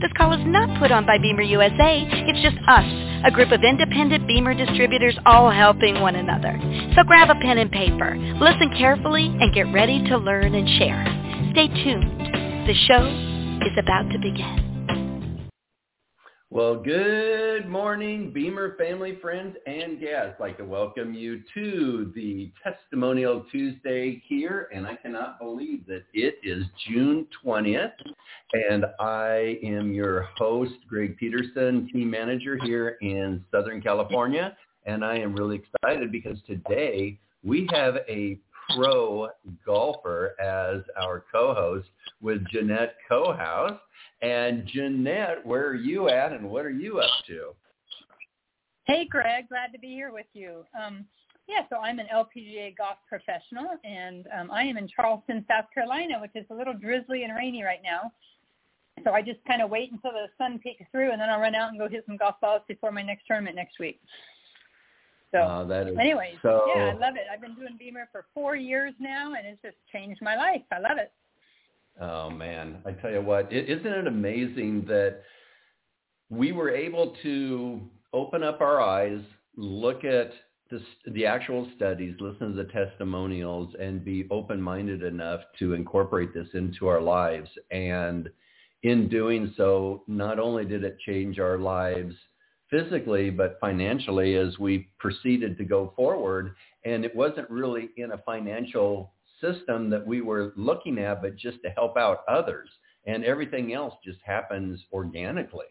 This call is not put on by BEMER USA. It's just us, a group of independent BEMER distributors all helping one another. So grab a pen and paper, listen carefully, and get ready to learn and share. Stay tuned. The show is about to begin. Well, good morning, BEMER family, friends, and guests. I'd like to welcome you to the Testimonial Tuesday here, and I cannot believe that it is June 20th, and I am your host, Greg Peterson, team manager here in Southern California, and I am really excited because today we have a pro golfer as our co-host with Jeannette Cohouse. And Jeannette, where are you at and what are you up to? Hey, Greg. Glad to be here with you. Um, yeah, so I'm an LPGA golf professional, and um, I am in Charleston, South Carolina, which is a little drizzly and rainy right now. So I just kind of wait until the sun peeks through, and then I'll run out and go hit some golf balls before my next tournament next week. So, uh, that is anyways, so... yeah, I love it. I've been doing BEMER for four years now, and it's just changed my life. I love it. Oh man, I tell you what, isn't it amazing that we were able to open up our eyes, look at the, the actual studies, listen to the testimonials, and be open-minded enough to incorporate this into our lives. And in doing so, not only did it change our lives physically, but financially as we proceeded to go forward. And it wasn't really in a financial system that we were looking at, but just to help out others. And everything else just happens organically.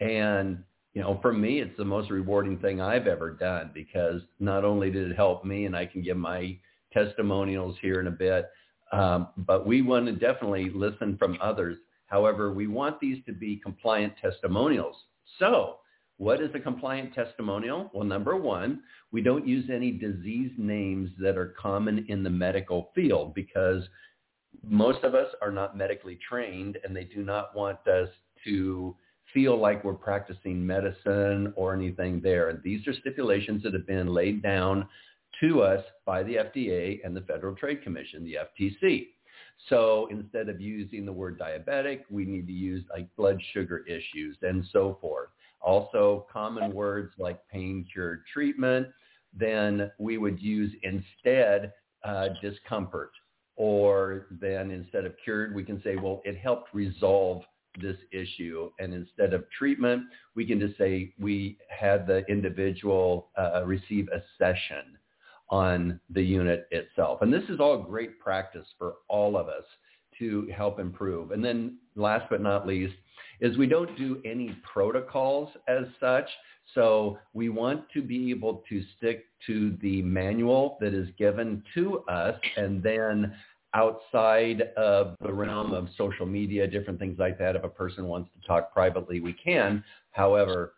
And, you know, for me, it's the most rewarding thing I've ever done because not only did it help me, and I can give my testimonials here in a bit, um, but we want to definitely listen from others. However, we want these to be compliant testimonials. So what is a compliant testimonial? Well, number one, we don't use any disease names that are common in the medical field because most of us are not medically trained and they do not want us to feel like we're practicing medicine or anything there. And these are stipulations that have been laid down to us by the FDA and the Federal Trade Commission, the FTC. So instead of using the word diabetic, we need to use like blood sugar issues and so forth also common words like pain, cure, treatment, then we would use instead uh, discomfort. Or then instead of cured, we can say, well, it helped resolve this issue. And instead of treatment, we can just say we had the individual uh, receive a session on the unit itself. And this is all great practice for all of us to help improve. And then last but not least, is we don't do any protocols as such. So we want to be able to stick to the manual that is given to us and then outside of the realm of social media, different things like that, if a person wants to talk privately, we can. However,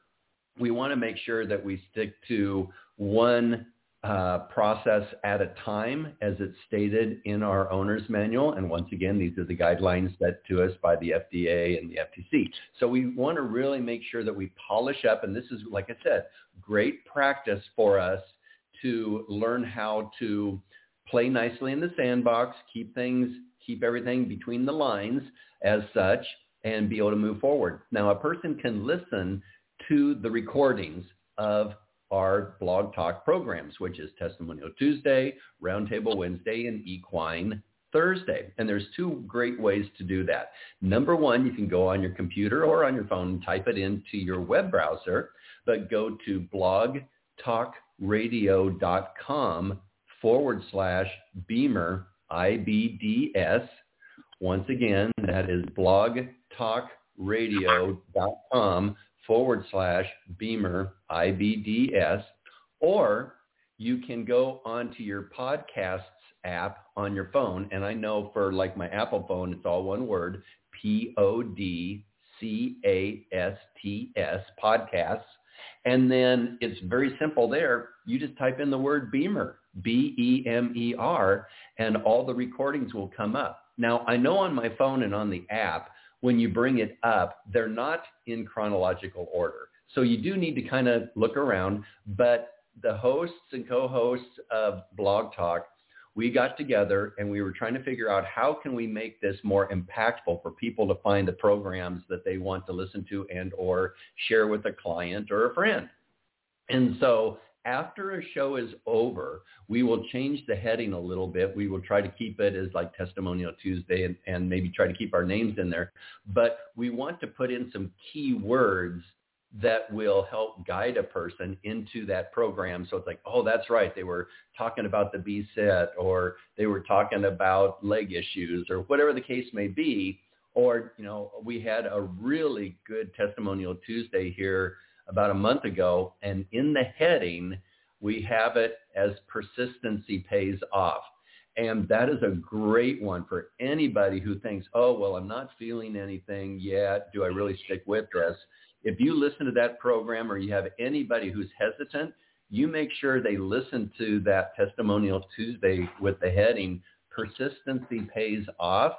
we want to make sure that we stick to one uh, process at a time as it's stated in our owner's manual. And once again, these are the guidelines set to us by the FDA and the FTC. So we want to really make sure that we polish up. And this is, like I said, great practice for us to learn how to play nicely in the sandbox, keep things, keep everything between the lines as such, and be able to move forward. Now, a person can listen to the recordings of our blog talk programs, which is Testimonial Tuesday, Roundtable Wednesday, and Equine Thursday. And there's two great ways to do that. Number one, you can go on your computer or on your phone and type it into your web browser, but go to blogtalkradio.com forward slash BEMER, I-B-D-S. Once again, that is blogtalkradio.com forward slash BEMER, I-B-D-S. Or you can go onto your podcasts app on your phone. And I know for like my Apple phone, it's all one word, P-O-D-C-A-S-T-S, podcasts. And then it's very simple there. You just type in the word BEMER, B-E-M-E-R, and all the recordings will come up. Now, I know on my phone and on the app, when you bring it up, they're not in chronological order. So you do need to kind of look around, but the hosts and co-hosts of Blog Talk, we got together and we were trying to figure out how can we make this more impactful for people to find the programs that they want to listen to and or share with a client or a friend. And so after a show is over, we will change the heading a little bit. We will try to keep it as like Testimonial Tuesday and, and maybe try to keep our names in there. But we want to put in some key words that will help guide a person into that program. So it's like, oh, that's right. They were talking about the B set or they were talking about leg issues or whatever the case may be. Or, you know, we had a really good testimonial Tuesday here about a month ago. And in the heading, we have it as persistency pays off. And that is a great one for anybody who thinks, oh, well, I'm not feeling anything yet. Do I really stick with this? If you listen to that program or you have anybody who's hesitant, you make sure they listen to that testimonial Tuesday with the heading, persistency pays off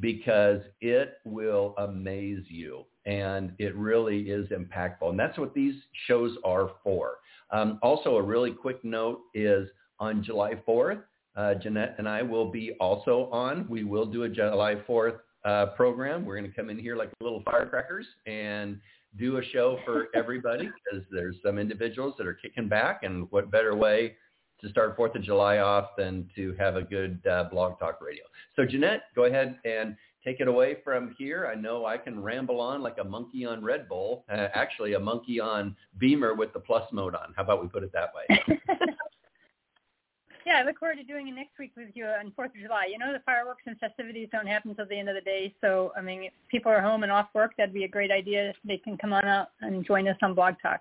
because it will amaze you and it really is impactful. And that's what these shows are for. Um, also, a really quick note is on July 4th, uh, Jeannette and I will be also on. We will do a July 4th uh, program. We're going to come in here like little firecrackers and do a show for everybody because there's some individuals that are kicking back and what better way to start 4th of July off than to have a good uh, blog talk radio. So Jeannette, go ahead and take it away from here. I know I can ramble on like a monkey on Red Bull, uh, actually a monkey on BEMER with the plus mode on. How about we put it that way? yeah, I look forward to doing it next week with you on 4th of July. You know, the fireworks and festivities don't happen until the end of the day. So, I mean, if people are home and off work, that'd be a great idea. They can come on out and join us on Blog Talk.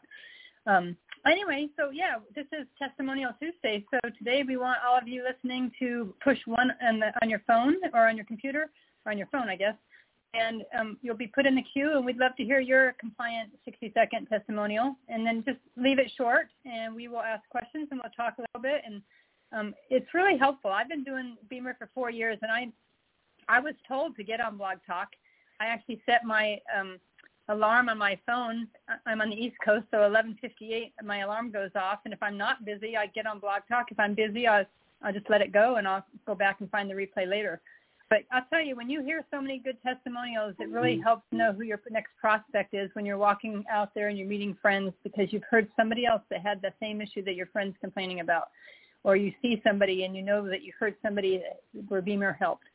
Um, anyway, so yeah, this is Testimonial Tuesday. So today we want all of you listening to push one on, the, on your phone or on your computer or on your phone, I guess, and um, you'll be put in the queue. And we'd love to hear your compliant 60-second testimonial. And then just leave it short, and we will ask questions and we'll talk a little bit. And um, it's really helpful. I've been doing BEMER for four years, and I I was told to get on Blog Talk. I actually set my um, alarm on my phone. I'm on the East Coast, so 11:58, my alarm goes off. And if I'm not busy, I get on Blog Talk. If I'm busy, I'll I'll just let it go, and I'll go back and find the replay later. But I'll tell you, when you hear so many good testimonials, it really mm-hmm. helps know who your next prospect is when you're walking out there and you're meeting friends because you've heard somebody else that had the same issue that your friend's complaining about. Or you see somebody and you know that you heard somebody where BEMER helped.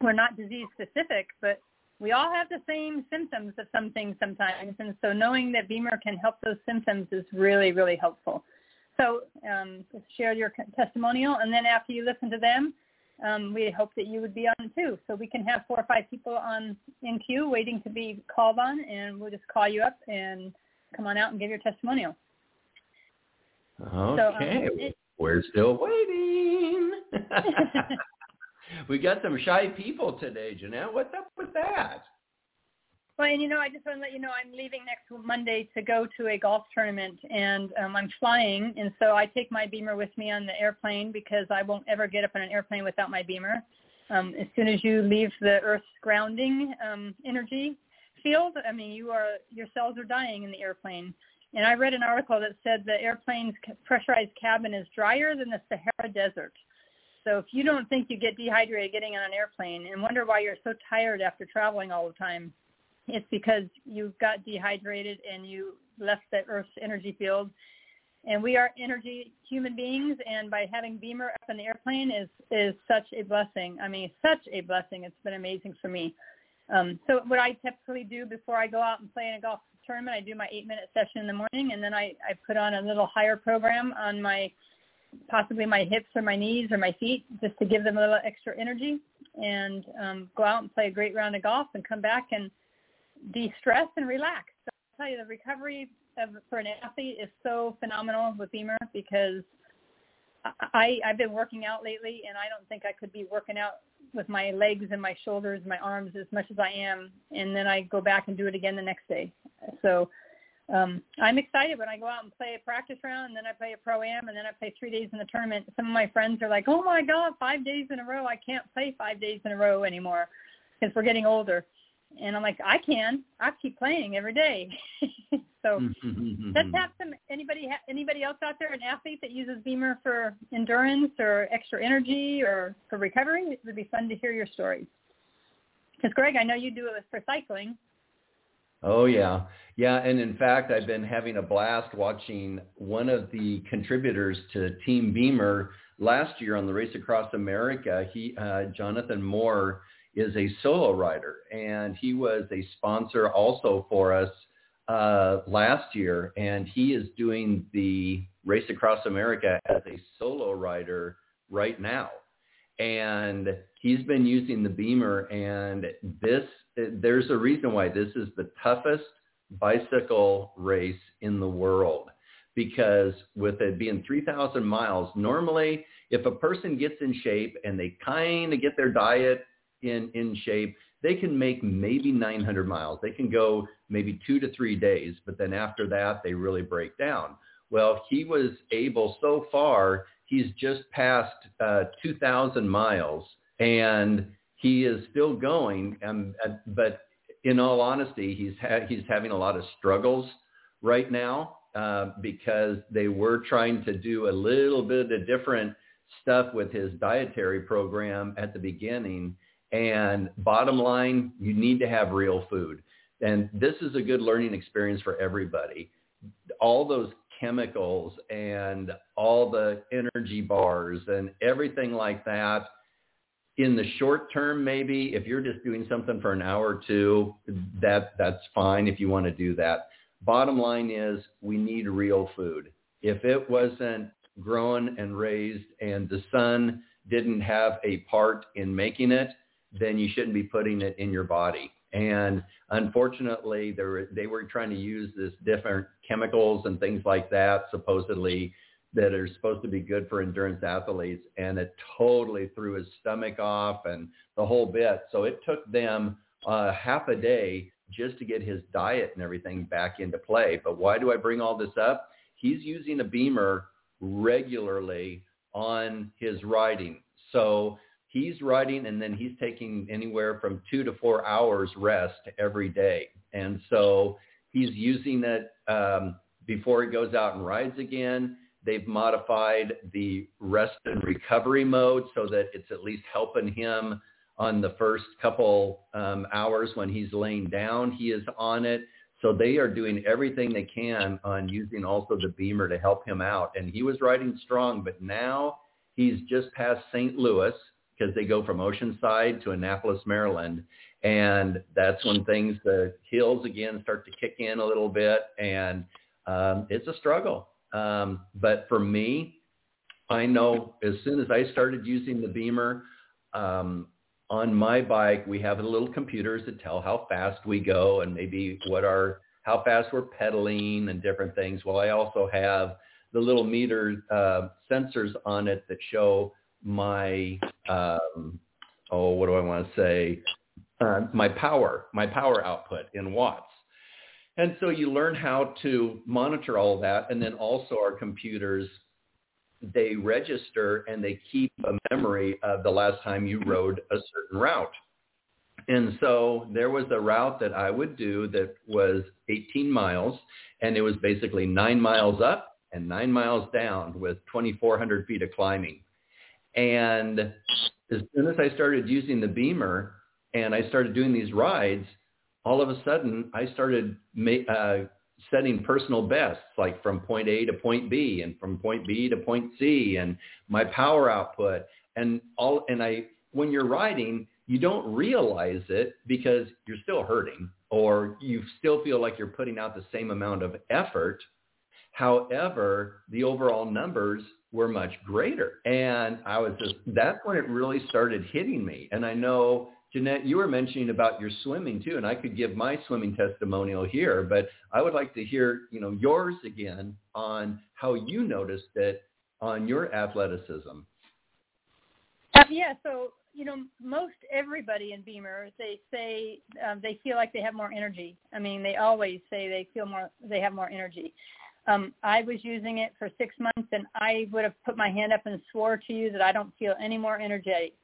We're not disease specific, but we all have the same symptoms of some things sometimes. And so knowing that BEMER can help those symptoms is really, really helpful. So um, just share your testimonial. And then after you listen to them, um, we hope that you would be on too. So we can have four or five people on in queue waiting to be called on, and we'll just call you up and come on out and give your testimonial. Okay, so, um, we're still waiting. we got some shy people today, Jeannette. What's up with that? Well, and you know, I just want to let you know I'm leaving next Monday to go to a golf tournament, and um, I'm flying, and so I take my BEMER with me on the airplane because I won't ever get up on an airplane without my BEMER. Um, as soon as you leave the Earth's grounding um, energy field, I mean, you are your cells are dying in the airplane. And I read an article that said the airplane's pressurized cabin is drier than the Sahara Desert. So if you don't think you get dehydrated getting on an airplane and wonder why you're so tired after traveling all the time, it's because you got dehydrated and you left the Earth's energy field. And we are energy human beings, and by having BEMER up in the airplane is is such a blessing. I mean, such a blessing. It's been amazing for me. Um, so what I typically do before I go out and play in a golf tournament, I do my eight minute session in the morning, and then I I put on a little higher program on my possibly my hips or my knees or my feet, just to give them a little extra energy, and um, go out and play a great round of golf and come back and de-stress and relax. So I'll tell you, the recovery of, for an athlete is so phenomenal with BEMER because I, I've been working out lately, and I don't think I could be working out with my legs and my shoulders and my arms as much as I am, and then I go back and do it again the next day. So um, I'm excited when I go out and play a practice round, and then I play a pro am, and then I play three days in the tournament. Some of my friends are like, "Oh my God, five days in a row! I can't play five days in a row anymore because we're getting older." And I'm like, I can. I keep playing every day. so let's have some anybody anybody else out there, an athlete that uses BEMER for endurance or extra energy or for recovery. It would be fun to hear your stories. Because Greg, I know you do it for cycling. Oh yeah, yeah, and in fact, I've been having a blast watching one of the contributors to Team BEMER last year on the Race Across America. He, uh, Jonathan Moore, is a solo rider, and he was a sponsor also for us uh, last year, and he is doing the Race Across America as a solo rider right now. And he's been using the BEMER, and this there's a reason why this is the toughest bicycle race in the world because with it being 3,000 miles, normally if a person gets in shape and they kind of get their diet in, in shape, they can make maybe 900 miles. They can go maybe two to three days, but then after that, they really break down. Well, he was able so far, he's just passed uh, 2,000 miles and he is still going. Uh, but in all honesty, he's, ha- he's having a lot of struggles right now uh, because they were trying to do a little bit of different stuff with his dietary program at the beginning and bottom line, you need to have real food. And this is a good learning experience for everybody. All those chemicals and all the energy bars and everything like that, in the short term, maybe if you're just doing something for an hour or two, that that's fine if you want to do that. Bottom line is we need real food. If it wasn't grown and raised and the sun didn't have a part in making it, then you shouldn't be putting it in your body. And unfortunately, they were, they were trying to use this different chemicals and things like that, supposedly that are supposed to be good for endurance athletes, and it totally threw his stomach off and the whole bit. So it took them uh, half a day just to get his diet and everything back into play. But why do I bring all this up? He's using a BEMER regularly on his riding. So he's riding and then he's taking anywhere from two to four hours rest every day. And so he's using it um, before he goes out and rides again. They've modified the rest and recovery mode so that it's at least helping him on the first couple um, hours when he's laying down. He is on it. So they are doing everything they can on using also the BEMER to help him out. And he was riding strong, but now he's just past St. Louis because they go from Oceanside to Annapolis, Maryland. And that's when things, the hills again start to kick in a little bit. And um, it's a struggle. Um, but for me, I know as soon as I started using the BEMER um, on my bike, we have little computers that tell how fast we go and maybe what our, how fast we're pedaling and different things. Well, I also have the little meter uh, sensors on it that show my um, oh what do I want to say uh, my power my power output in watts. And so you learn how to monitor all that, and then also our computers they register and they keep a memory of the last time you rode a certain route. And so there was a route that I would do that was 18 miles, and it was basically nine miles up and nine miles down with 2,400 feet of climbing. And as soon as I started using the BEMER and I started doing these rides, all of a sudden I started ma- uh, setting personal bests, like from point A to point B and from point B to point C and my power output and all. And I, when you're riding, you don't realize it because you're still hurting or you still feel like you're putting out the same amount of effort. However, the overall numbers were much greater. And I was just, that's when it really started hitting me. And I know, Jeannette, you were mentioning about your swimming too, and I could give my swimming testimonial here, but I would like to hear, you know, yours again on how you noticed it on your athleticism. Uh, yeah, so you know, most everybody in BEMER, they say um, they feel like they have more energy. I mean, they always say they feel more, they have more energy. Um, I was using it for six months, and I would have put my hand up and swore to you that I don't feel any more energetic.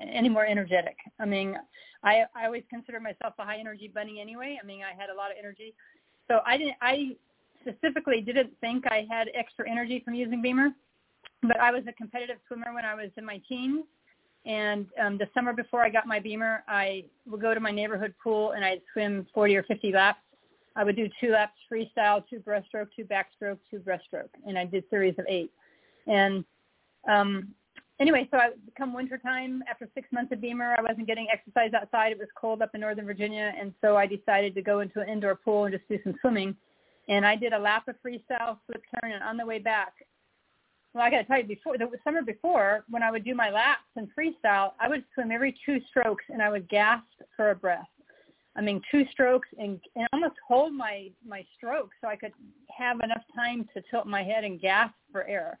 Any more energetic. I mean, I I always consider myself a high energy bunny anyway. I mean, I had a lot of energy, so I didn't. I specifically didn't think I had extra energy from using BEMER, but I was a competitive swimmer when I was in my teens. And um, the summer before I got my BEMER, I would go to my neighborhood pool and I'd swim 40 or 50 laps I would do two laps freestyle, two breaststroke, two backstroke, two breaststroke, and I did series of eight. And um, anyway, so I come wintertime, after six months of BEMER, I wasn't getting exercise outside. It was cold up in Northern Virginia, and so I decided to go into an indoor pool and just do some swimming. And I did a lap of freestyle, flip turn, and on the way back, well, I got to tell you, before the summer before, when I would do my laps and freestyle, I would swim every two strokes, and I would gasp for a breath. I mean, two strokes and, and almost hold my my stroke so I could have enough time to tilt my head and gasp for air.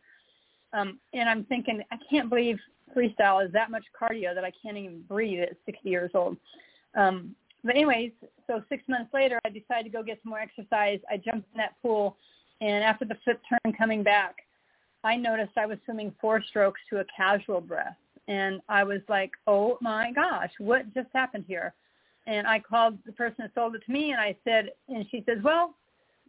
Um, and I'm thinking, I can't believe freestyle is that much cardio that I can't even breathe at 60 years old. Um, but anyways, so six months later, I decided to go get some more exercise. I jumped in that pool, and after the flip turn coming back, I noticed I was swimming four strokes to a casual breath. And I was like, oh my gosh, what just happened here? And I called the person that sold it to me and I said, and she says, well,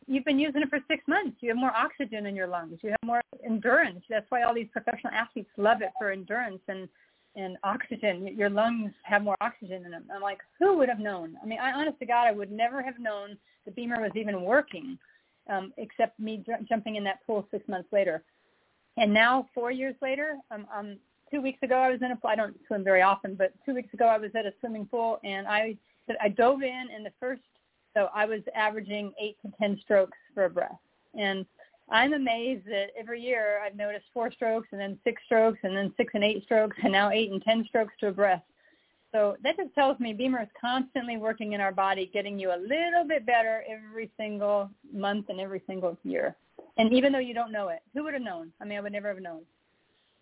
you've been using it for six months. You have more oxygen in your lungs. You have more endurance. That's why all these professional athletes love it for endurance and and oxygen. Your lungs have more oxygen in them. I'm like, who would have known? I mean, I honest to God, I would never have known the BEMER was even working, um, except me j- jumping in that pool six months later. And now, four years later, um, um, two weeks ago, I was in a pool. I don't swim very often, but two weeks ago, I was at a swimming pool, and I I dove in in the first, so I was averaging eight to ten strokes for a breath, and I'm amazed that every year I've noticed four strokes and then six strokes and then six and eight strokes and now eight and ten strokes to a breath. So that just tells me BEMER is constantly working in our body, getting you a little bit better every single month and every single year. And even though you don't know it, who would have known? I mean, I would never have known.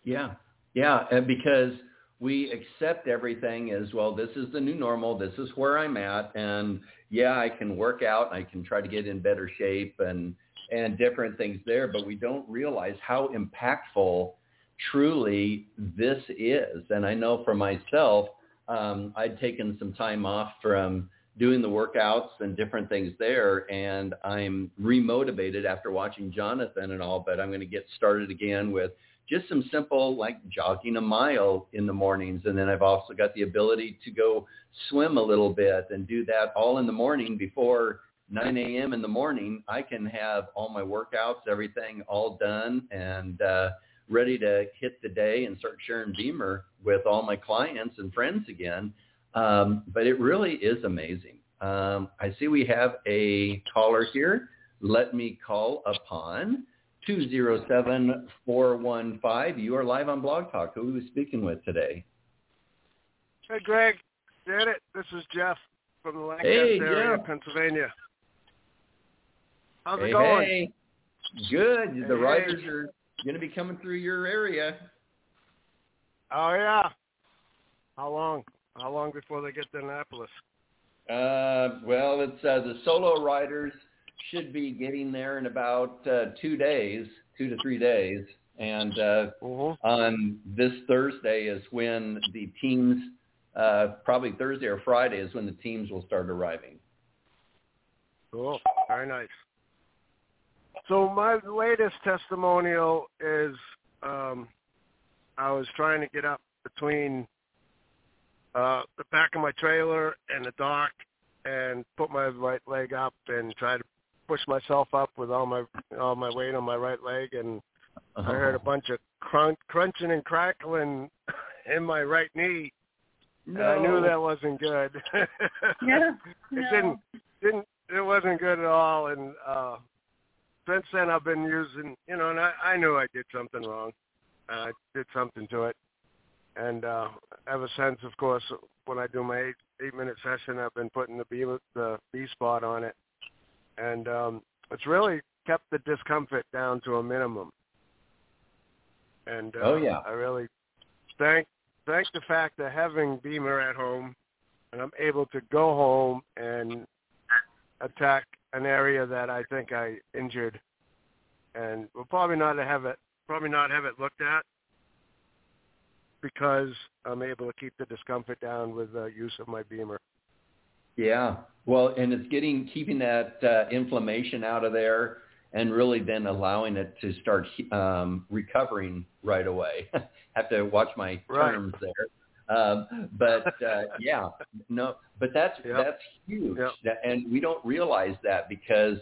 Yeah, yeah, and because we accept everything as well this is the new normal this is where i'm at and yeah i can work out i can try to get in better shape and and different things there but we don't realize how impactful truly this is. And i know for myself um, i'd taken some time off from doing the workouts and different things there and i'm remotivated after watching jonathan and all but i'm going to get started again with just some simple like jogging a mile in the mornings. And then I've also got the ability to go swim a little bit and do that all in the morning before 9 a.m. in the morning. I can have all my workouts, everything all done and uh, ready to hit the day and start sharing BEMER with all my clients and friends again. Um, but it really is amazing. Um, I see we have a caller here. Let me call upon 207-415. You are live on Blog Talk. Who are we speaking with today? Hey, Greg. Get it. This is Jeff from the Lancaster hey, area, Jeff. Pennsylvania. How's hey, it going? Hey. Good. Hey, the riders are going to be coming through your area. Oh, yeah. How long? How long before they get to Annapolis? Uh, well, it's uh, the solo riders – should be getting there in about uh, two days, two to three days. And uh, uh-huh. on this Thursday is when the teams, uh, probably Thursday or Friday is when the teams will start arriving. Cool. Very nice. So my latest testimonial is um, I was trying to get up between uh, the back of my trailer and the dock and put my right leg up and try to push myself up with all my all my weight on my right leg, and uh-huh. I heard a bunch of crunch, crunching and crackling in my right knee. No. I knew that wasn't good. yeah, it didn't didn't it wasn't good at all. And uh since then, I've been using you know, and I, I knew I did something wrong. I did something to it, and uh, ever since, of course, when I do my eight eight minute session, I've been putting the B the B spot on it, and um, it's really kept the discomfort down to a minimum. And uh, oh yeah, I really thank thank the fact of having BEMER at home, and I'm able to go home and attack an area that I think I injured, and we'll probably not have it probably not have it looked at because I'm able to keep the discomfort down with the use of my BEMER. Yeah, well, and it's getting keeping that uh, inflammation out of there, and really then allowing it to start um, recovering right away. Have to watch my right. terms there. Um, but uh, yeah, no, but that's yep. that's huge, yep. and we don't realize that because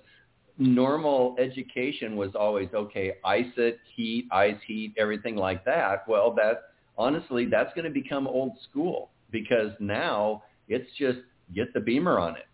normal education was always okay, ice it, heat, ice heat, everything like that. Well, that honestly, that's going to become old school because now it's just get the BEMER on it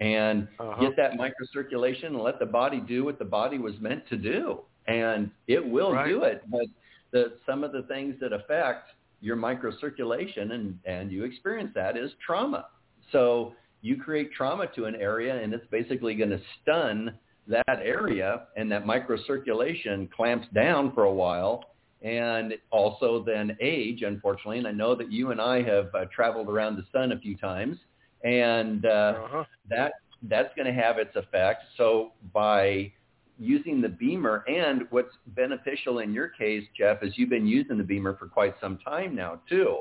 and uh-huh. get that microcirculation and let the body do what the body was meant to do. And it will right. do it. But the, some of the things that affect your microcirculation and, and you experience that is trauma. So you create trauma to an area and it's basically going to stun that area and that microcirculation clamps down for a while and also then age, unfortunately. And I know that you and I have uh, traveled around the sun a few times, and uh, uh-huh. that that's going to have its effect. So by using the BEMER, and what's beneficial in your case, Jeff, is you've been using the BEMER for quite some time now too,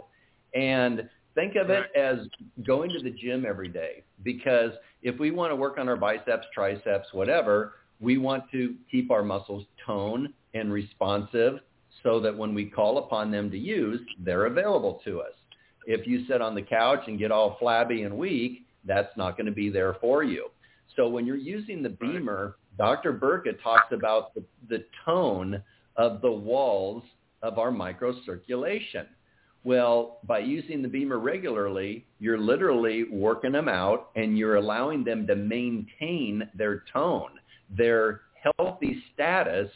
and think of it as going to the gym every day because if we want to work on our biceps, triceps, whatever, we want to keep our muscles toned and responsive so that when we call upon them to use, they're available to us. If you sit on the couch and get all flabby and weak, that's not going to be there for you. So when you're using the BEMER, Dr. Burka talks about the, the tone of the walls of our microcirculation. Well, by using the BEMER regularly, you're literally working them out and you're allowing them to maintain their tone, their healthy status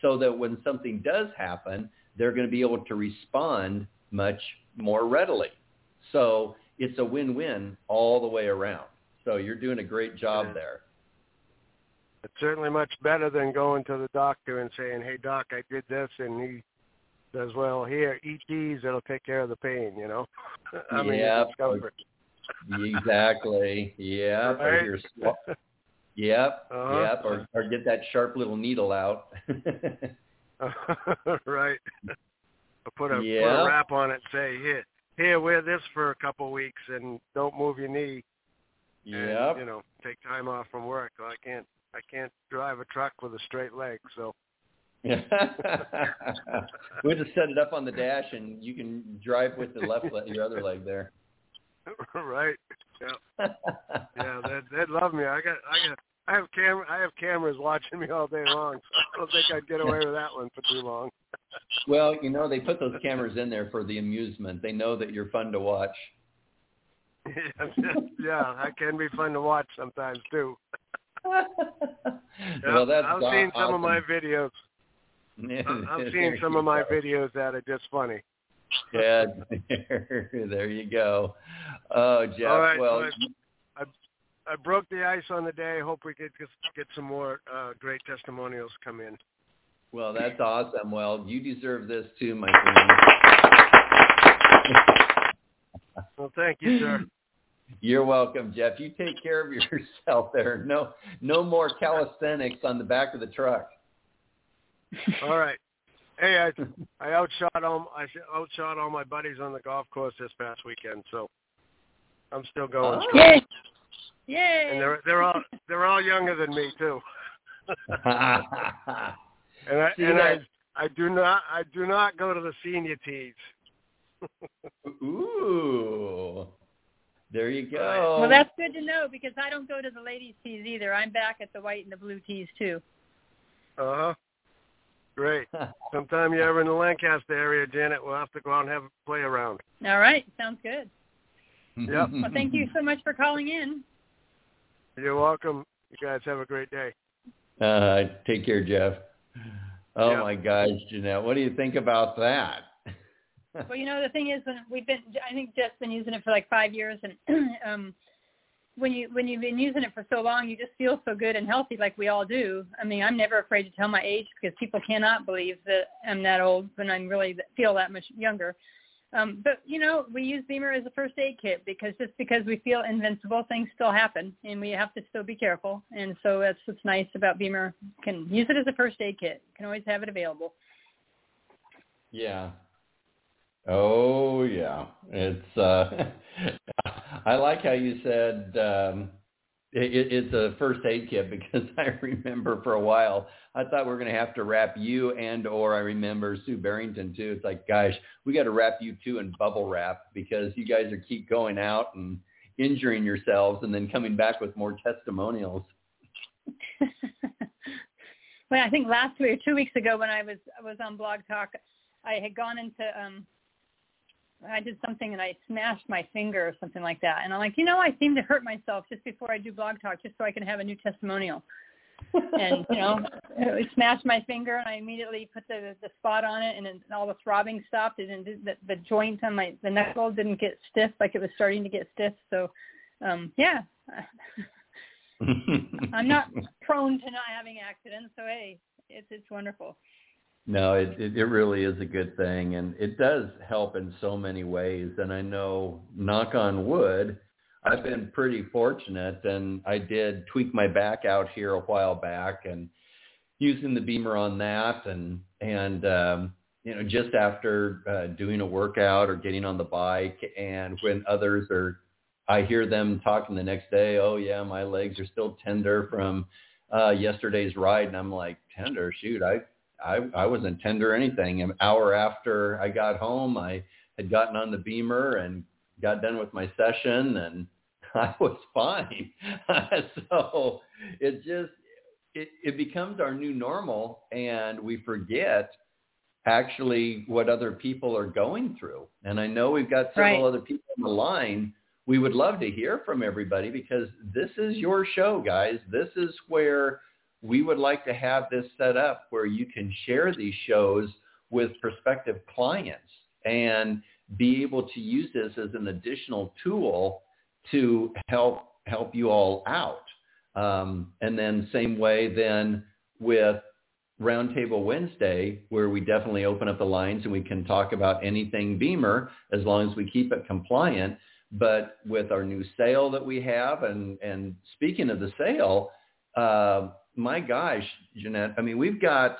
so that when something does happen, they're going to be able to respond much more readily. So it's a win-win all the way around. So you're doing a great job there. It's certainly much better than going to the doctor and saying, "Hey, doc, I did this," and he says, "Well, here, eat these; it'll take care of the pain." You know, I mean, discomfort. exactly. Yeah. Right? Yep. Uh-huh. Yep. Or or get that sharp little needle out. right. Or put a yep. put a wrap on it. and Say here, here, wear this for a couple of weeks and don't move your knee. Yeah. You know, take time off from work. I can't. I can't drive a truck with a straight leg. So. we just set it up on the dash, and you can drive with the left leg, your other leg there. right. Yeah. yeah. They'd, they'd love me. I got. I got. I have cam. I have cameras watching me all day long. So I don't think I'd get away with that one for too long. well, you know, they put those cameras in there for the amusement. They know that you're fun to watch. yeah, I can be fun to watch sometimes too. well, that's I've seen awesome. some of my videos. I've seen some of my videos that are just funny. yeah, there you go. Oh, Jeff. Right, well, I, I, I broke the ice on the day. Hope we could get some more uh, great testimonials come in. Well, that's awesome. Well, you deserve this too, my friend. well, thank you, sir. You're welcome, Jeff. You take care of yourself there. No, no more calisthenics on the back of the truck. All right. Hey, I I outshot all I outshot all my buddies on the golf course this past weekend, so I'm still going. Oh. Strong. Yay! Yay! And they're they're all they're all younger than me too. and I See and that? I I do not I do not go to the senior tees. Ooh. There you go. well, that's good to know because I don't go to the ladies' tees either. I'm back at the white and the blue tees too. Uh huh. Great. Sometime you're ever in the Lancaster area, Janet, we'll have to go out and have a play around. All right, sounds good. Yep. Well, thank you so much for calling in. You're welcome. You guys have a great day. Uh, take care, Jeff. Oh Yeah. my gosh, Jeannette, what do you think about that? well, you know, the thing is, when we've been, I think Jeff's been using it for like five years, and um, when you when you've been using it for so long, you just feel so good and healthy, like we all do. I mean, I'm never afraid to tell my age because people cannot believe that I'm that old when I'm really feel that much younger. Um, but you know, we use BEMER as a first aid kit because just because we feel invincible, things still happen, and we have to still be careful. And so that's what's nice about BEMER. Can use it as a first aid kit. Can always have it available. Yeah. Oh yeah. It's uh I like how you said um it, it's a first aid kit because I remember for a while I thought we are going to have to wrap you and or I remember Sue Barrington too. It's like, gosh, we got to wrap you too in bubble wrap because you guys are keep going out and injuring yourselves and then coming back with more testimonials. well, I think last week or two weeks ago when I was I was on Blog Talk, I had gone into um I did something and I smashed my finger or something like that. And I'm like, you know, I seem to hurt myself just before I do blog talk just so I can have a new testimonial. and, you know, I smashed my finger and I immediately put the the spot on it and then all the throbbing stopped and the, the joint on my, the knuckle didn't get stiff like it was starting to get stiff. So, um, yeah, I'm not prone to not having accidents. So, hey, it's, it's wonderful. No, it, it, it really is a good thing, and it does help in so many ways. And I know, knock on wood, I've been pretty fortunate, and I did tweak my back out here a while back, and using the BEMER on that, and and um, you know, just after uh, doing a workout or getting on the bike, and when others are, I hear them talking the next day, oh yeah, my legs are still tender from uh, yesterday's ride, and I'm like, tender, shoot, I I, I wasn't tender or anything. An hour after I got home, I had gotten on the BEMER and got done with my session, and I was fine. so it just it, it becomes our new normal, and we forget actually what other people are going through. And I know we've got several Right. other people on the line. We would love to hear from everybody because this is your show, guys. This is where we would like to have this set up where you can share these shows with prospective clients and be able to use this as an additional tool to help help you all out. Um, and then same way then with Roundtable Wednesday, where we definitely open up the lines and we can talk about anything BEMER as long as we keep it compliant. But with our new sale that we have, and and speaking of the sale, uh, my gosh, Jeannette, I mean, we've got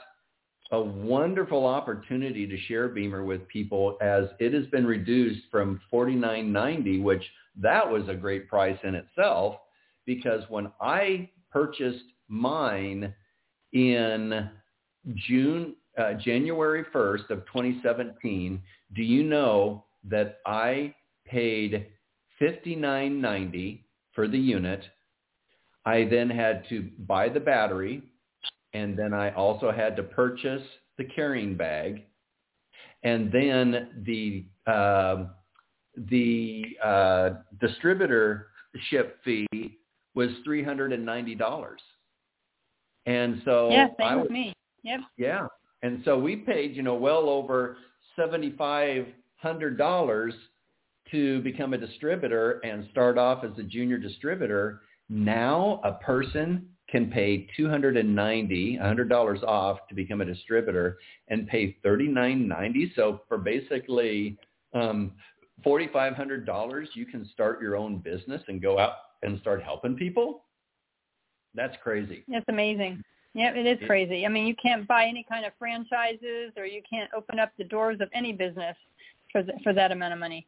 a wonderful opportunity to share BEMER with people as it has been reduced from forty nine ninety, which that was a great price in itself, because when I purchased mine in June, uh, January 1st of 2017, do you know that I paid $59.90 for the unit. I then had to buy the battery, and then I also had to purchase the carrying bag, and then the uh, the uh, distributor ship fee was three hundred and ninety dollars. And so yeah, same I with was, me. Yep. yeah. And so we paid, you know, well over seventy-five hundred dollars to become a distributor and start off as a junior distributor. Now a person can pay two hundred and ninety, hundred dollars off to become a distributor and pay thirty-nine ninety. So for basically um, forty-five hundred dollars, you can start your own business and go out and start helping people. That's crazy. It's amazing. Yeah, it is crazy. I mean, you can't buy any kind of franchises or you can't open up the doors of any business for th- for that amount of money.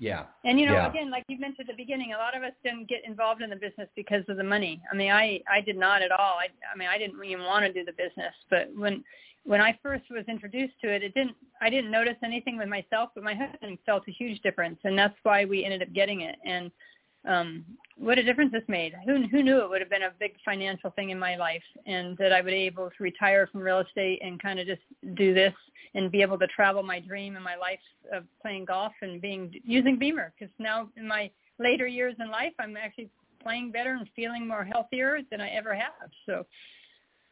Yeah. And you know, Yeah. again, like you mentioned at the beginning, a lot of us didn't get involved in the business because of the money. I mean, I I did not at all. I I mean, I didn't even want to do the business, but when when I first was introduced to it, it didn't I didn't notice anything with myself, but my husband felt a huge difference, and that's why we ended up getting it. And um what a difference this made. Who who knew it would have been a big financial thing in my life and that I would be able to retire from real estate and kind of just do this and be able to travel my dream and my life of playing golf and being using BEMER because now in my later years in life I'm actually playing better and feeling more healthier than I ever have. So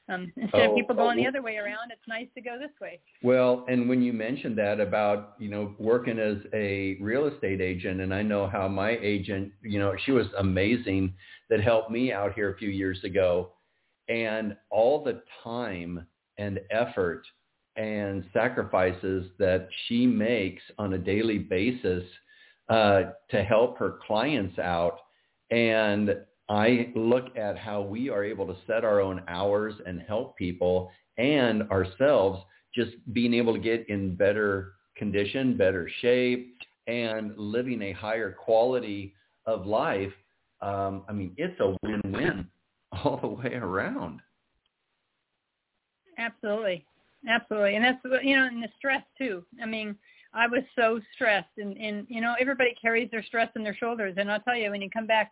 um, instead Oh, of people going oh. the other way around, it's nice to go this way. Well, and when you mentioned that about, you know, working as a real estate agent, and I know how my agent, you know, she was amazing that helped me out here a few years ago. And all the time and effort and sacrifices that she makes on a daily basis uh, to help her clients out. And I look at how we are able to set our own hours and help people and ourselves just being able to get in better condition, better shape, and living a higher quality of life. Um, I mean, it's a win-win all the way around. Absolutely, absolutely, and that's you know, and the stress too. I mean, I was so stressed, and and you know, everybody carries their stress on their shoulders, and I'll tell you, when you come back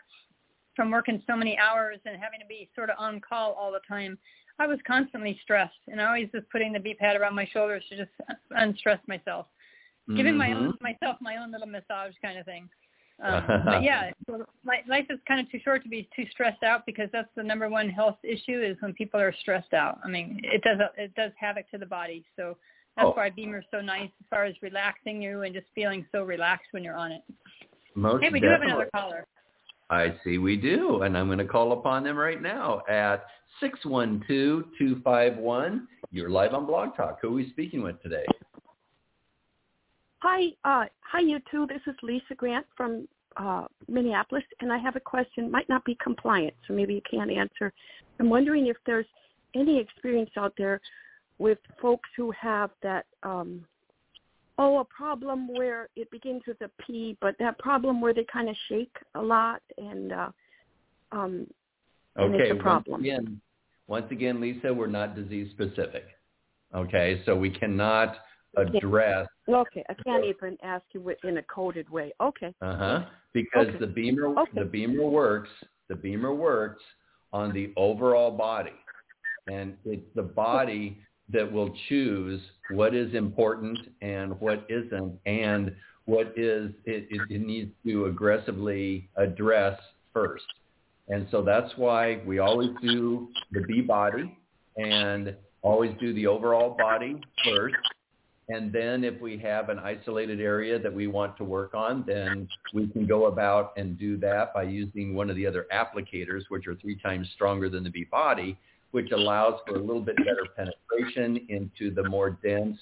from working so many hours and having to be sort of on call all the time, I was constantly stressed, and I always just putting the B pad around my shoulders to just unstress myself, giving my own Mhm. myself my own little massage kind of thing. Um, but yeah, life is kind of too short to be too stressed out because that's the number one health issue is when people are stressed out. I mean, it does it does havoc to the body. So that's Oh. why BEMER's so nice as far as relaxing you and just feeling so relaxed when you're on it. Most Hey, we do have another caller. I see we do, and I'm going to call upon them right now at 612-251. You're live on Blog Talk. Who are we speaking with today? Hi, uh, hi, you two. This is Lisa Grant from uh, Minneapolis, and I have a question. Might not be compliant, so maybe you can't answer. I'm wondering if there's any experience out there with folks who have that, um, oh, a problem where it begins with a P, but that problem where they kind of shake a lot and uh, um, And it's a problem. Once again, once again, Lisa, we're not disease specific. Okay, so we cannot address okay, I can't even ask you in a coded way. Okay, Uh-huh. Because Okay. the BEMER Okay. the BEMER works the BEMER works on the overall body. And it's the body that will choose what is important and what isn't and what is it, it, it needs to aggressively address first. And so that's why we always do the B body and always do the overall body first. And then if we have an isolated area that we want to work on, then we can go about and do that by using one of the other applicators, which are three times stronger than the B body, which allows for a little bit better penetration into the more dense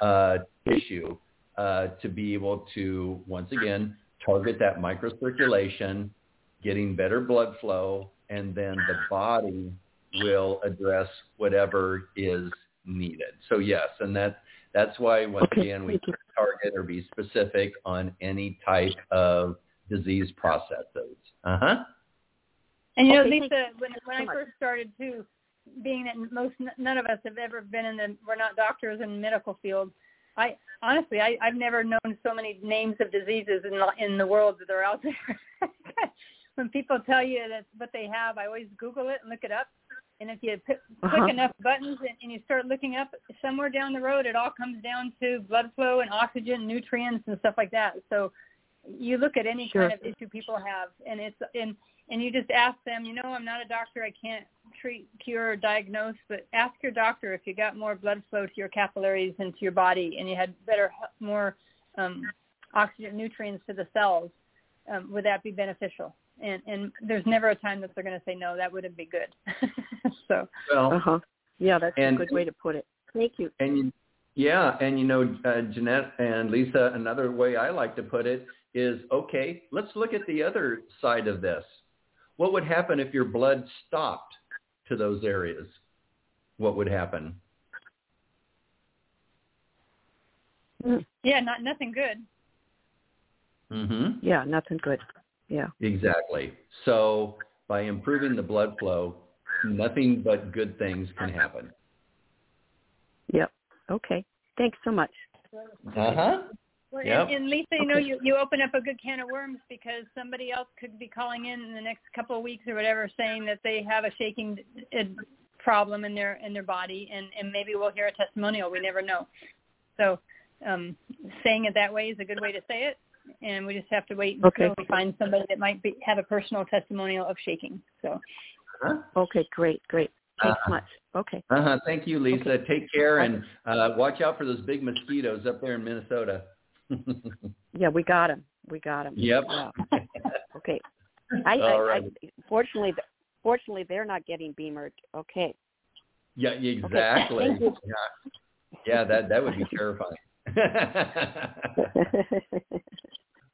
uh, tissue uh, to be able to, once again, target that microcirculation, getting better blood flow, and then the body will address whatever is needed. So yes, and that that's why once Okay, again we thank you. target or be specific on any type of disease processes. Uh huh. And you know, Okay, Lisa, thank when when so I much. first started too, being that most none of us have ever been in the we're not doctors in the medical field. I honestly, I, I've never known so many names of diseases in the, in the world that are out there. when people tell you that what they have, I always Google it and look it up. And if you p- Uh-huh. click enough buttons and, and you start looking up, somewhere down the road, it all comes down to blood flow and oxygen, nutrients, and stuff like that. So you look at any Sure. kind of issue people have, and it's and and you just ask them. You know, I'm not a doctor. I can't treat, cure, or diagnose, but ask your doctor if you got more blood flow to your capillaries and to your body, and you had better, more um, oxygen, nutrients to the cells. Um, would that be beneficial? And and there's never a time that they're going to say no. That wouldn't be good. so Well, uh huh. Yeah, that's And- a good way to put it. Thank you. And you, yeah, and you know, uh, Jeannette and Lisa, another way I like to put it is, okay, let's look at the other side of this. What would happen if your blood stopped to those areas? What would happen? Yeah, not nothing good. Mm-hmm. Yeah, nothing good. Yeah. Exactly. So by improving the blood flow, nothing but good things can happen. Yep. Okay. Thanks so much. Uh-huh. Well, Yep. and, and Lisa, you know, Okay. you, you open up a good can of worms because somebody else could be calling in in the next couple of weeks or whatever, saying that they have a shaking problem in their in their body, and and maybe we'll hear a testimonial. We never know. So, um, saying it that way is a good way to say it, and we just have to wait until Okay. we find somebody that might be, have a personal testimonial of shaking. So, Huh? Okay, great, great. Thanks uh, much. Okay. Uh-huh. Thank you, Lisa. Okay. Take care and uh, watch out for those big mosquitoes up there in Minnesota. yeah, we got them. We got them. Yep. Yeah. okay. I, I, right. I, fortunately, fortunately, they're not getting beamered. Okay. Yeah, exactly. Okay. yeah. yeah, that that would be terrifying.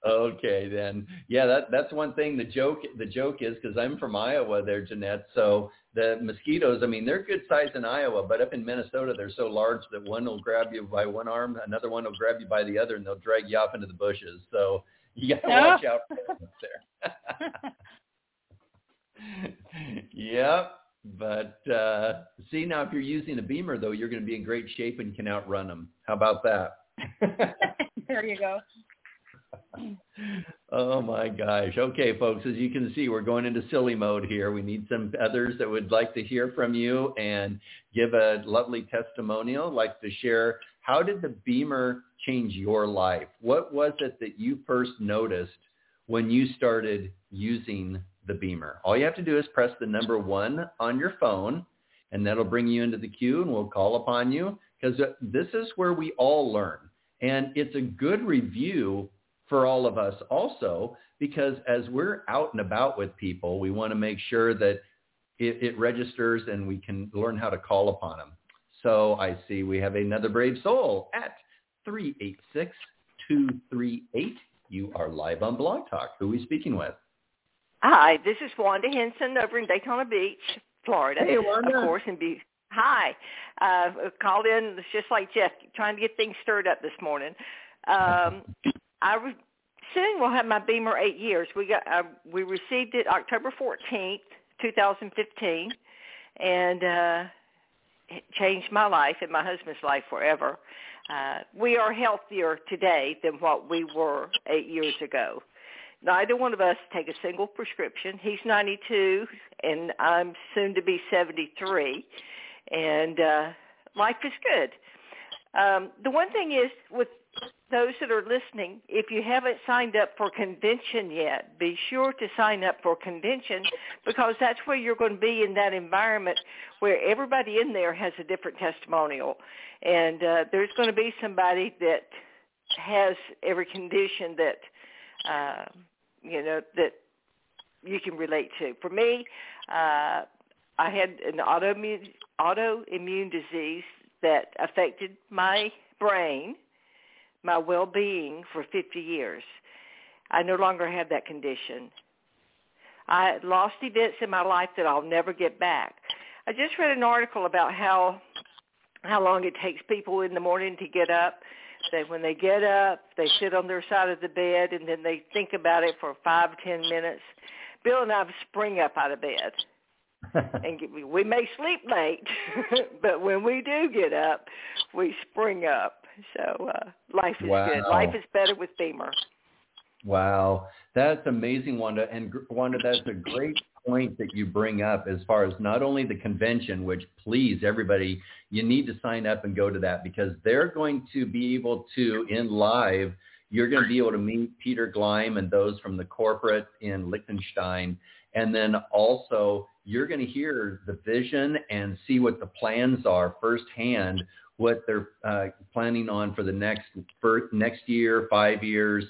okay, then. Yeah, that that's one thing. The joke the joke is because I'm from Iowa, there, Jeannette. So the mosquitoes, I mean, they're good size in Iowa, but up in Minnesota, they're so large that one will grab you by one arm, another one will grab you by the other, and they'll drag you off into the bushes. So you got to watch out for them there. yep. But uh, see now, if you're using a BEMER though, you're going to be in great shape and can outrun them. How about that? there you go. Oh my gosh. Okay, folks, as you can see, we're going into silly mode here. We need some others that would like to hear from you and give a lovely testimonial, like to share how did the BEMER change your life? What was it that you first noticed when you started using the BEMER? All you have to do is press the number one on your phone and that'll bring you into the queue and we'll call upon you because uh, this is where we all learn. And it's a good review for all of us also because as we're out and about with people, we want to make sure that it, it registers and we can learn how to call upon them. So I see we have another brave soul at 386-238. You are live on Blog Talk. Who are we speaking with? Hi, this is Wanda Henson over in Daytona Beach, Florida. Hey, Wanda. Of course, and be hi. Uh, called in just like Jeff, trying to get things stirred up this morning. Um, I re- soon will have my BEMER eight years. We got uh, we received it October fourteenth, two thousand fifteen, and uh, it changed my life and my husband's life forever. Uh, we are healthier today than what we were eight years ago. Neither one of us take a single prescription. He's 92, and I'm soon to be 73, and uh, life is good. Um, the one thing is with those that are listening, if you haven't signed up for convention yet, be sure to sign up for convention because that's where you're going to be in that environment where everybody in there has a different testimonial. And uh, there's going to be somebody that has every condition that, uh, you know, that you can relate to. For me, uh, I had an autoimmune, autoimmune disease that affected my brain – my well-being for 50 years. I no longer have that condition. I lost events in my life that I'll never get back. I just read an article about how how long it takes people in the morning to get up. That when they get up, they sit on their side of the bed and then they think about it for five ten minutes. Bill and I spring up out of bed, and get, we may sleep late, but when we do get up, we spring up. So uh, life is wow. good. Life is better with BEMER. Wow, that's amazing, Wanda. And Wanda, that's a great point that you bring up as far as not only the convention, which please everybody, you need to sign up and go to that because they're going to be able to in live. You're going to be able to meet Peter Gleim and those from the corporate in Liechtenstein. And then also you're going to hear the vision and see what the plans are firsthand what they're uh, planning on for the next for next year, five years,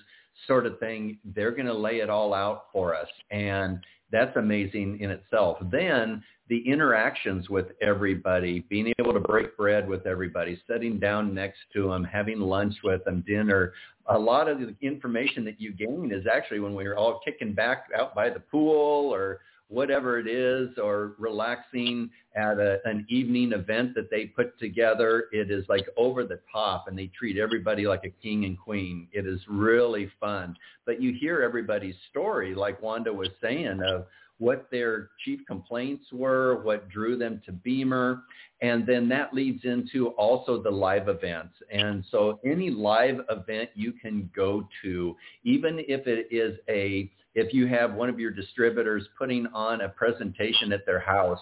sort of thing. They're going to lay it all out for us, and that's amazing in itself. Then the interactions with everybody, being able to break bread with everybody, sitting down next to them, having lunch with them, dinner. A lot of the information that you gain is actually when we're all kicking back out by the pool or whatever it is or relaxing at a, an evening event that they put together. It is like over the top and they treat everybody like a king and queen. It is really fun. But you hear everybody's story, like Wanda was saying, of what their chief complaints were, what drew them to BEMER, and then that leads into also the live events. And so any live event you can go to, even if it is a if you have one of your distributors putting on a presentation at their house,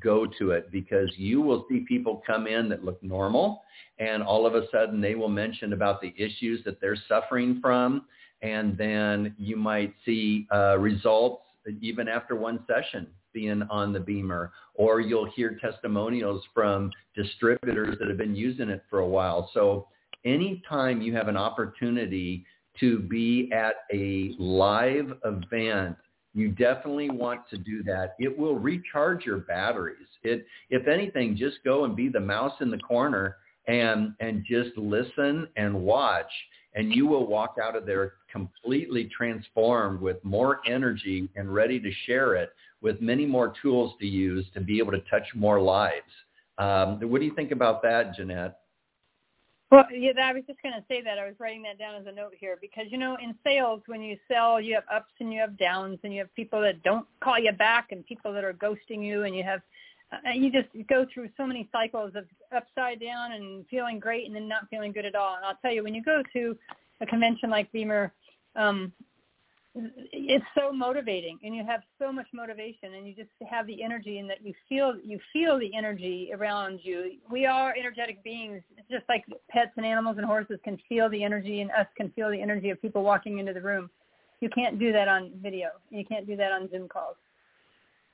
go to it because you will see people come in that look normal and all of a sudden they will mention about the issues that they're suffering from and then you might see uh, results even after one session being on the BEMER, or you'll hear testimonials from distributors that have been using it for a while. So anytime you have an opportunity to be at a live event, you definitely want to do that. It will recharge your batteries. It, if anything, just go and be the mouse in the corner and and just listen and watch and you will walk out of there completely transformed with more energy and ready to share it with many more tools to use to be able to touch more lives. Um, what do you think about that, Jeannette? Well, yeah, I was just going to say that. I was writing that down as a note here because, you know, in sales, when you sell, you have ups and you have downs and you have people that don't call you back and people that are ghosting you and you have uh, you just go through so many cycles of upside down and feeling great and then not feeling good at all. And I'll tell you, when you go to a convention like BEMER, um, it's so motivating and you have so much motivation and you just have the energy and that you feel you feel the energy around you we are energetic beings it's just like pets and animals and horses can feel the energy and us can feel the energy of people walking into the room you can't do that on video you can't do that on zoom calls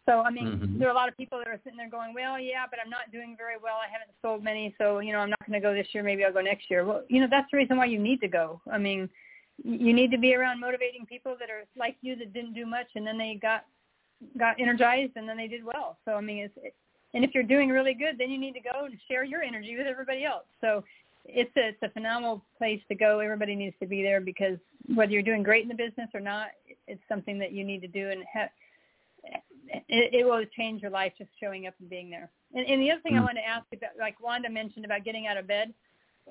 so I mean, mm-hmm. there are a lot of people that are sitting there going, well, yeah, but I'm not doing very well. I haven't sold many, so you know, I'm not going to go this year. Maybe I'll go next year. Well, you know, that's the reason why you need to go. I mean, you need to be around motivating people that are like you that didn't do much and then they got got energized and then they did well. So I mean, it's it, and if you're doing really good, then you need to go and share your energy with everybody else. So it's a it's a phenomenal place to go. Everybody needs to be there because whether you're doing great in the business or not, it's something that you need to do and have it, it will change your life just showing up and being there. And, and the other thing mm. I want to ask about, like Wanda mentioned about getting out of bed,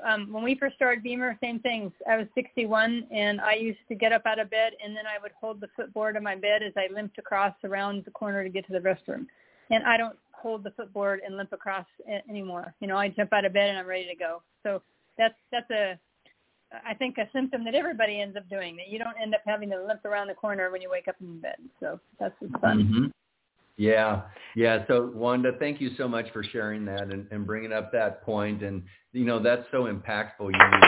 um, when we first started BEMER, same things. I was 61, and I used to get up out of bed, and then I would hold the footboard of my bed as I limped across around the corner to get to the restroom. And I don't hold the footboard and limp across anymore. You know, I jump out of bed and I'm ready to go. So that's that's a I think a symptom that everybody ends up doing that you don't end up having to limp around the corner when you wake up in bed. So that's fun. Yeah, yeah. So Wanda, thank you so much for sharing that and, and bringing up that point. And you know that's so impactful. You need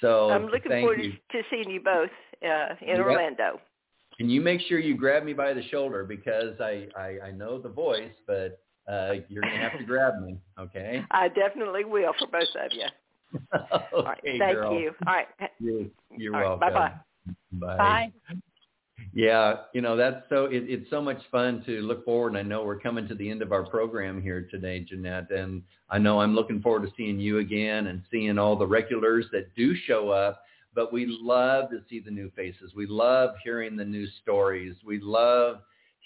So I'm looking forward you. to seeing you both uh, in yep. Orlando. And you make sure you grab me by the shoulder because I I, I know the voice, but uh, you're going to have to grab me, okay? I definitely will for both of you. okay, All right, thank girl. you. All right. You're, you're All welcome. Right, bye-bye. Bye. Yeah, you know that's so it, it's so much fun to look forward. And I know we're coming to the end of our program here today, Jeannette, and I know I'm looking forward to seeing you again and seeing all the regulars that do show up. But we love to see the new faces. We love hearing the new stories. We love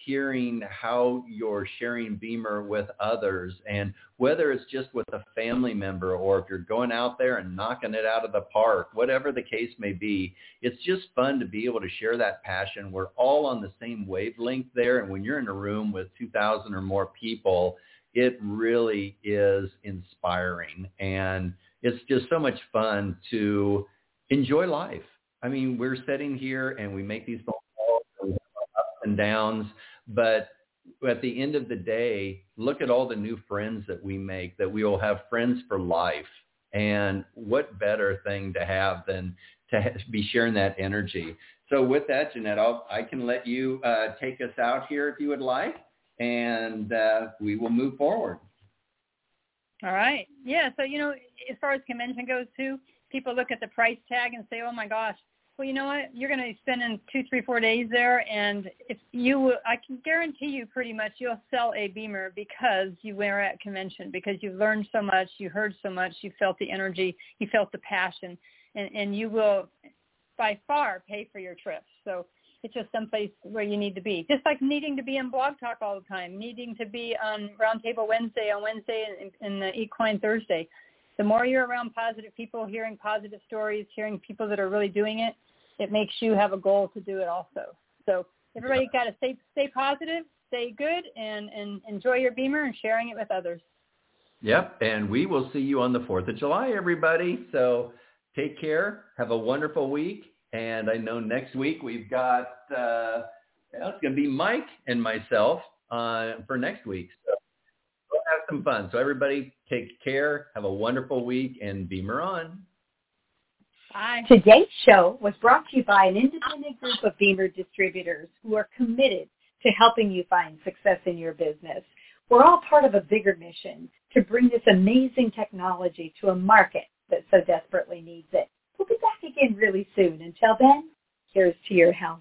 hearing how you're sharing BEMER with others and whether it's just with a family member or if you're going out there and knocking it out of the park, whatever the case may be, it's just fun to be able to share that passion. We're all on the same wavelength there. And when you're in a room with 2,000 or more people, it really is inspiring. And it's just so much fun to enjoy life. I mean, we're sitting here and we make these phone and downs, but at the end of the day, look at all the new friends that we make, that we will have friends for life. And what better thing to have than to be sharing that energy. So with that, Jeannette, I'll, I can let you uh, take us out here if you would like, and uh, we will move forward. All right. Yeah. So, you know, as far as convention goes too, people look at the price tag and say, oh my gosh, well, you know what? You're going to be spending two, three, four days there, and if you, I can guarantee you, pretty much, you'll sell a BEMER because you were at convention, because you learned so much, you heard so much, you felt the energy, you felt the passion, and and you will, by far, pay for your trip. So it's just someplace where you need to be. Just like needing to be in Blog Talk all the time, needing to be on Roundtable Wednesday on Wednesday and, and the Equine Thursday. The more you're around positive people, hearing positive stories, hearing people that are really doing it, it makes you have a goal to do it also. So everybody got to stay stay positive, stay good, and and enjoy your BEMER and sharing it with others. Yep, and we will see you on the Fourth of July, everybody. So take care, have a wonderful week, and I know next week we've got uh, well, it's going to be Mike and myself uh, for next week. So we'll have some fun. So everybody, take care, have a wonderful week, and BEMER on. Bye. Today's show was brought to you by an independent group of BEMER distributors who are committed to helping you find success in your business. We're all part of a bigger mission to bring this amazing technology to a market that so desperately needs it. We'll be back again really soon. Until then, here's to your health.